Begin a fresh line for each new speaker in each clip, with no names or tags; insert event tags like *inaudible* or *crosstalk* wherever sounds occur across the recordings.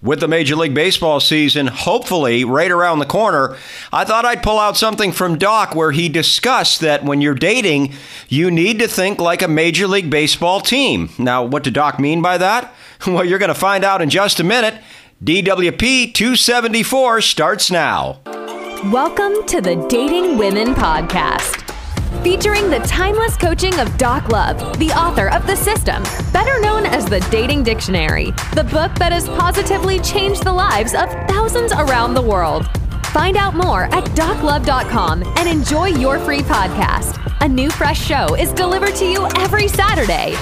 With the Major League Baseball season hopefully right around the corner, I thought I'd pull out something from Doc where he discussed that when you're dating, you need to think like a Major League Baseball team. Now, what did Doc mean by that? *laughs* Well, you're going to find out in just a minute. DWP 274 starts now.
Welcome to the Dating Women Podcast featuring the timeless coaching of Doc Love, the author of The System, better known as the Dating Dictionary, the book that has positively changed the lives of thousands around the world. Find out more at doclove.com and enjoy your free podcast. A new fresh show is delivered to you every Saturday.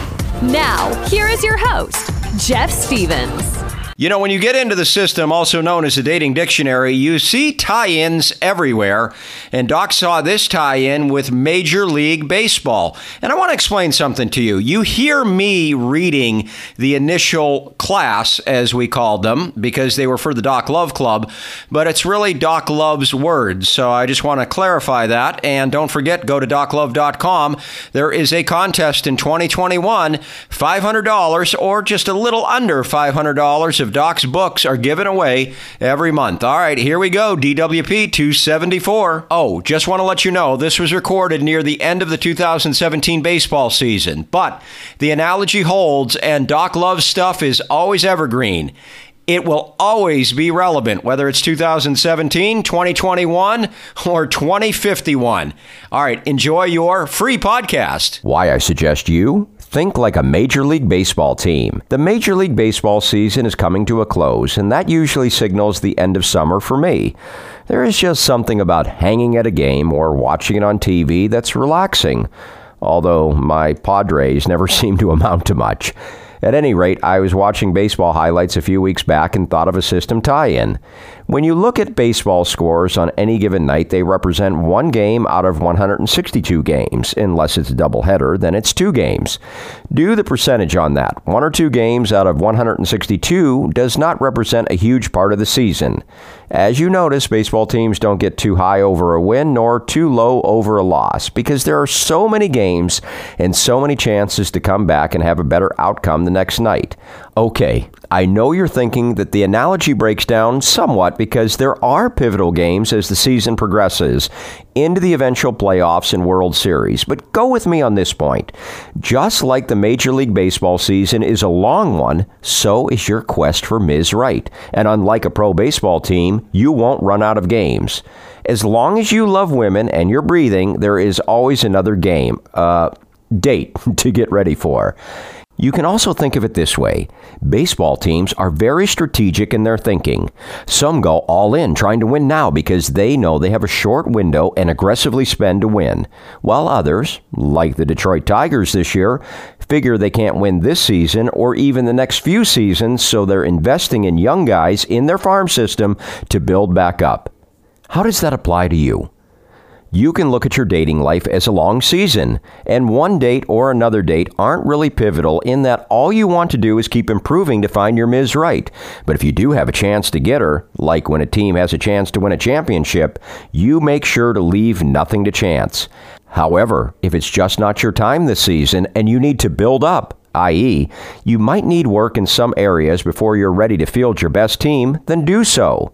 Now, here is your host, Jeff Stevens.
You know, when you get into the system, also known as the dating dictionary, you see tie ins everywhere. And Doc saw this tie in with Major League Baseball. And I want to explain something to you. You hear me reading the initial class, as we called them, because they were for the Doc Love Club, but it's really Doc Love's words. So I just want to clarify that. And don't forget, go to doclove.com. There is a contest in 2021 $500 or just a little under $500 of Doc's books are given away every month. All right, here we go. DWP 274. Oh, just want to let you know this was recorded near the end of the 2017 baseball season, but the analogy holds, and Doc Love's stuff is always evergreen it will always be relevant, whether it's 2017, 2021, or 2051. All right, enjoy your free podcast.
Why I suggest you Think like a Major League Baseball team. The Major League Baseball season is coming to a close, and that usually signals the end of summer for me. There is just something about hanging at a game or watching it on TV that's relaxing, although my Padres *laughs* never seem to amount to much. At any rate, I was watching baseball highlights a few weeks back and thought of a system tie in. When you look at baseball scores on any given night, they represent one game out of 162 games. Unless it's a doubleheader, then it's two games. Do the percentage on that. One or two games out of 162 does not represent a huge part of the season. As you notice, baseball teams don't get too high over a win nor too low over a loss because there are so many games and so many chances to come back and have a better outcome the next night. Okay, I know you're thinking that the analogy breaks down somewhat because there are pivotal games as the season progresses into the eventual playoffs and World Series. But go with me on this point. Just like the Major League Baseball season is a long one, so is your quest for Ms. Right. And unlike a pro baseball team, you won't run out of games. As long as you love women and you're breathing, there is always another game. Uh, date *laughs* to get ready for. You can also think of it this way baseball teams are very strategic in their thinking. Some go all in trying to win now because they know they have a short window and aggressively spend to win, while others, like the Detroit Tigers this year, figure they can't win this season or even the next few seasons, so they're investing in young guys in their farm system to build back up. How does that apply to you? You can look at your dating life as a long season, and one date or another date aren't really pivotal in that all you want to do is keep improving to find your Ms. Right. But if you do have a chance to get her, like when a team has a chance to win a championship, you make sure to leave nothing to chance. However, if it's just not your time this season and you need to build up, i.e., you might need work in some areas before you're ready to field your best team, then do so.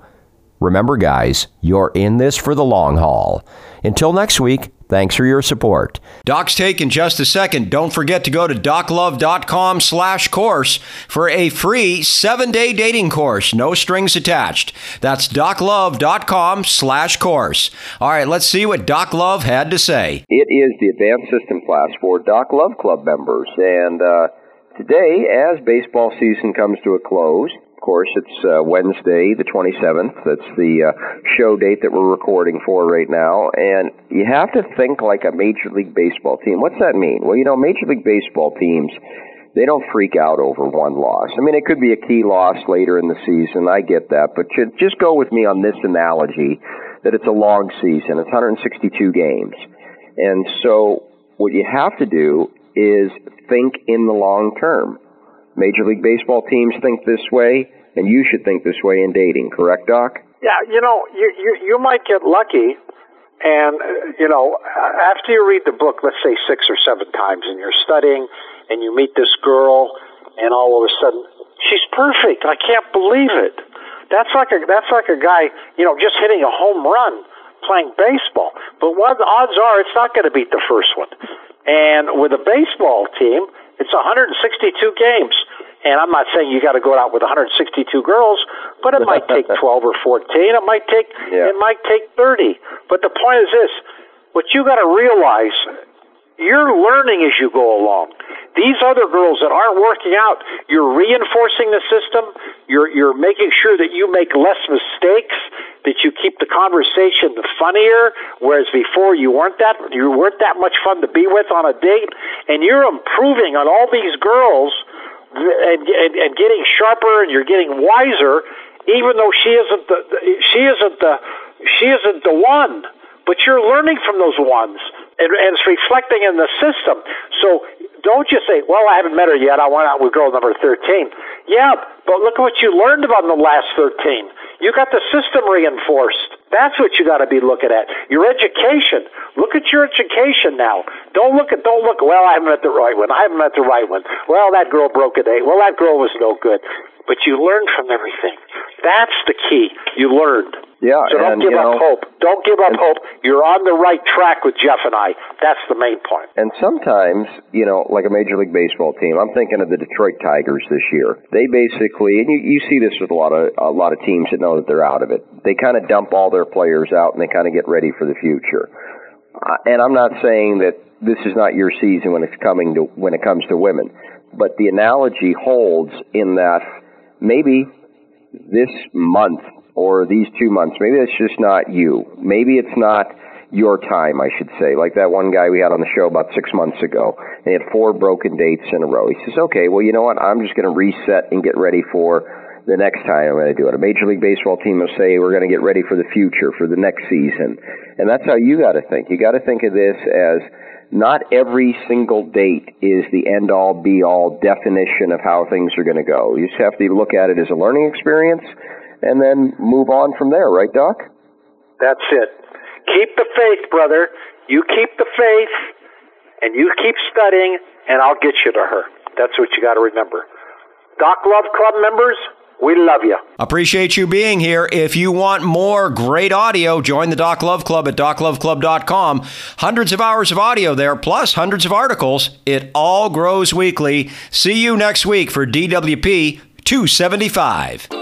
Remember, guys, you're in this for the long haul. Until next week, thanks for your support.
Doc's take in just a second. Don't forget to go to doclove.com slash course for a free seven-day dating course. No strings attached. That's doclove.com slash course. All right, let's see what Doc Love had to say.
It is the advanced system class for Doc Love Club members. And uh, today, as baseball season comes to a close, course, it's uh, Wednesday, the 27th. That's the uh, show date that we're recording for right now. And you have to think like a Major League Baseball team. What's that mean? Well, you know, Major League Baseball teams, they don't freak out over one loss. I mean, it could be a key loss later in the season. I get that. But just go with me on this analogy that it's a long season. It's 162 games. And so what you have to do is think in the long term. Major League Baseball teams think this way, and you should think this way in dating, correct, Doc?
Yeah, you know, you you, you might get lucky, and uh, you know, after you read the book, let's say six or seven times, and you're studying, and you meet this girl, and all of a sudden She's perfect. I can't believe it. That's like a that's like a guy, you know, just hitting a home run playing baseball. But what the odds are it's not going to beat the first one. And with a baseball team, it's 162 games. And I'm not saying you got to go out with 162 girls, but it might take *laughs* 12 or 14. It might take yeah. it might take 30. But the point is this: what you got to realize, you're learning as you go along. These other girls that aren't working out, you're reinforcing the system. You're you're making sure that you make less mistakes, that you keep the conversation funnier. Whereas before you weren't that you weren't that much fun to be with on a date, and you're improving on all these girls and, and, and getting sharper and you're getting wiser, even though she isn't the she isn't the she isn't the one, but you're learning from those ones and, and it's reflecting in the system. So don't just say, "Well, I haven't met her yet. I went out with girl number 13." Yeah, but look at what you learned about the last 13. You got the system reinforced. That's what you got to be looking at. Your education. Look at your education now. Don't look at don't look. Well, I haven't met the right one. I haven't met the right one. Well, that girl broke a day. Well, that girl was no good. But you learned from everything. That's the key. You learned.
Yeah,
so don't
and,
give
up
know, hope. Don't give up and, hope. You're on the right track with Jeff and I. That's the main point.
And sometimes, you know, like a Major League Baseball team, I'm thinking of the Detroit Tigers this year. They basically, and you, you see this with a lot of a lot of teams that know that they're out of it. They kind of dump all their players out and they kind of get ready for the future. Uh, and I'm not saying that this is not your season when it's coming to when it comes to women, but the analogy holds in that maybe this month or these two months. Maybe that's just not you. Maybe it's not your time, I should say. Like that one guy we had on the show about six months ago. And he had four broken dates in a row. He says, okay, well, you know what? I'm just going to reset and get ready for the next time I'm going to do it. A Major League Baseball team will say, we're going to get ready for the future, for the next season. And that's how you got to think. You got to think of this as not every single date is the end all be all definition of how things are going to go. You just have to look at it as a learning experience and then move on from there, right, Doc?
That's it. Keep the faith, brother. You keep the faith, and you keep studying, and I'll get you to her. That's what you got to remember. Doc Love Club members, we love you.
Appreciate you being here. If you want more great audio, join the Doc Love Club at docloveclub.com. Hundreds of hours of audio there, plus hundreds of articles. It all grows weekly. See you next week for DWP 275.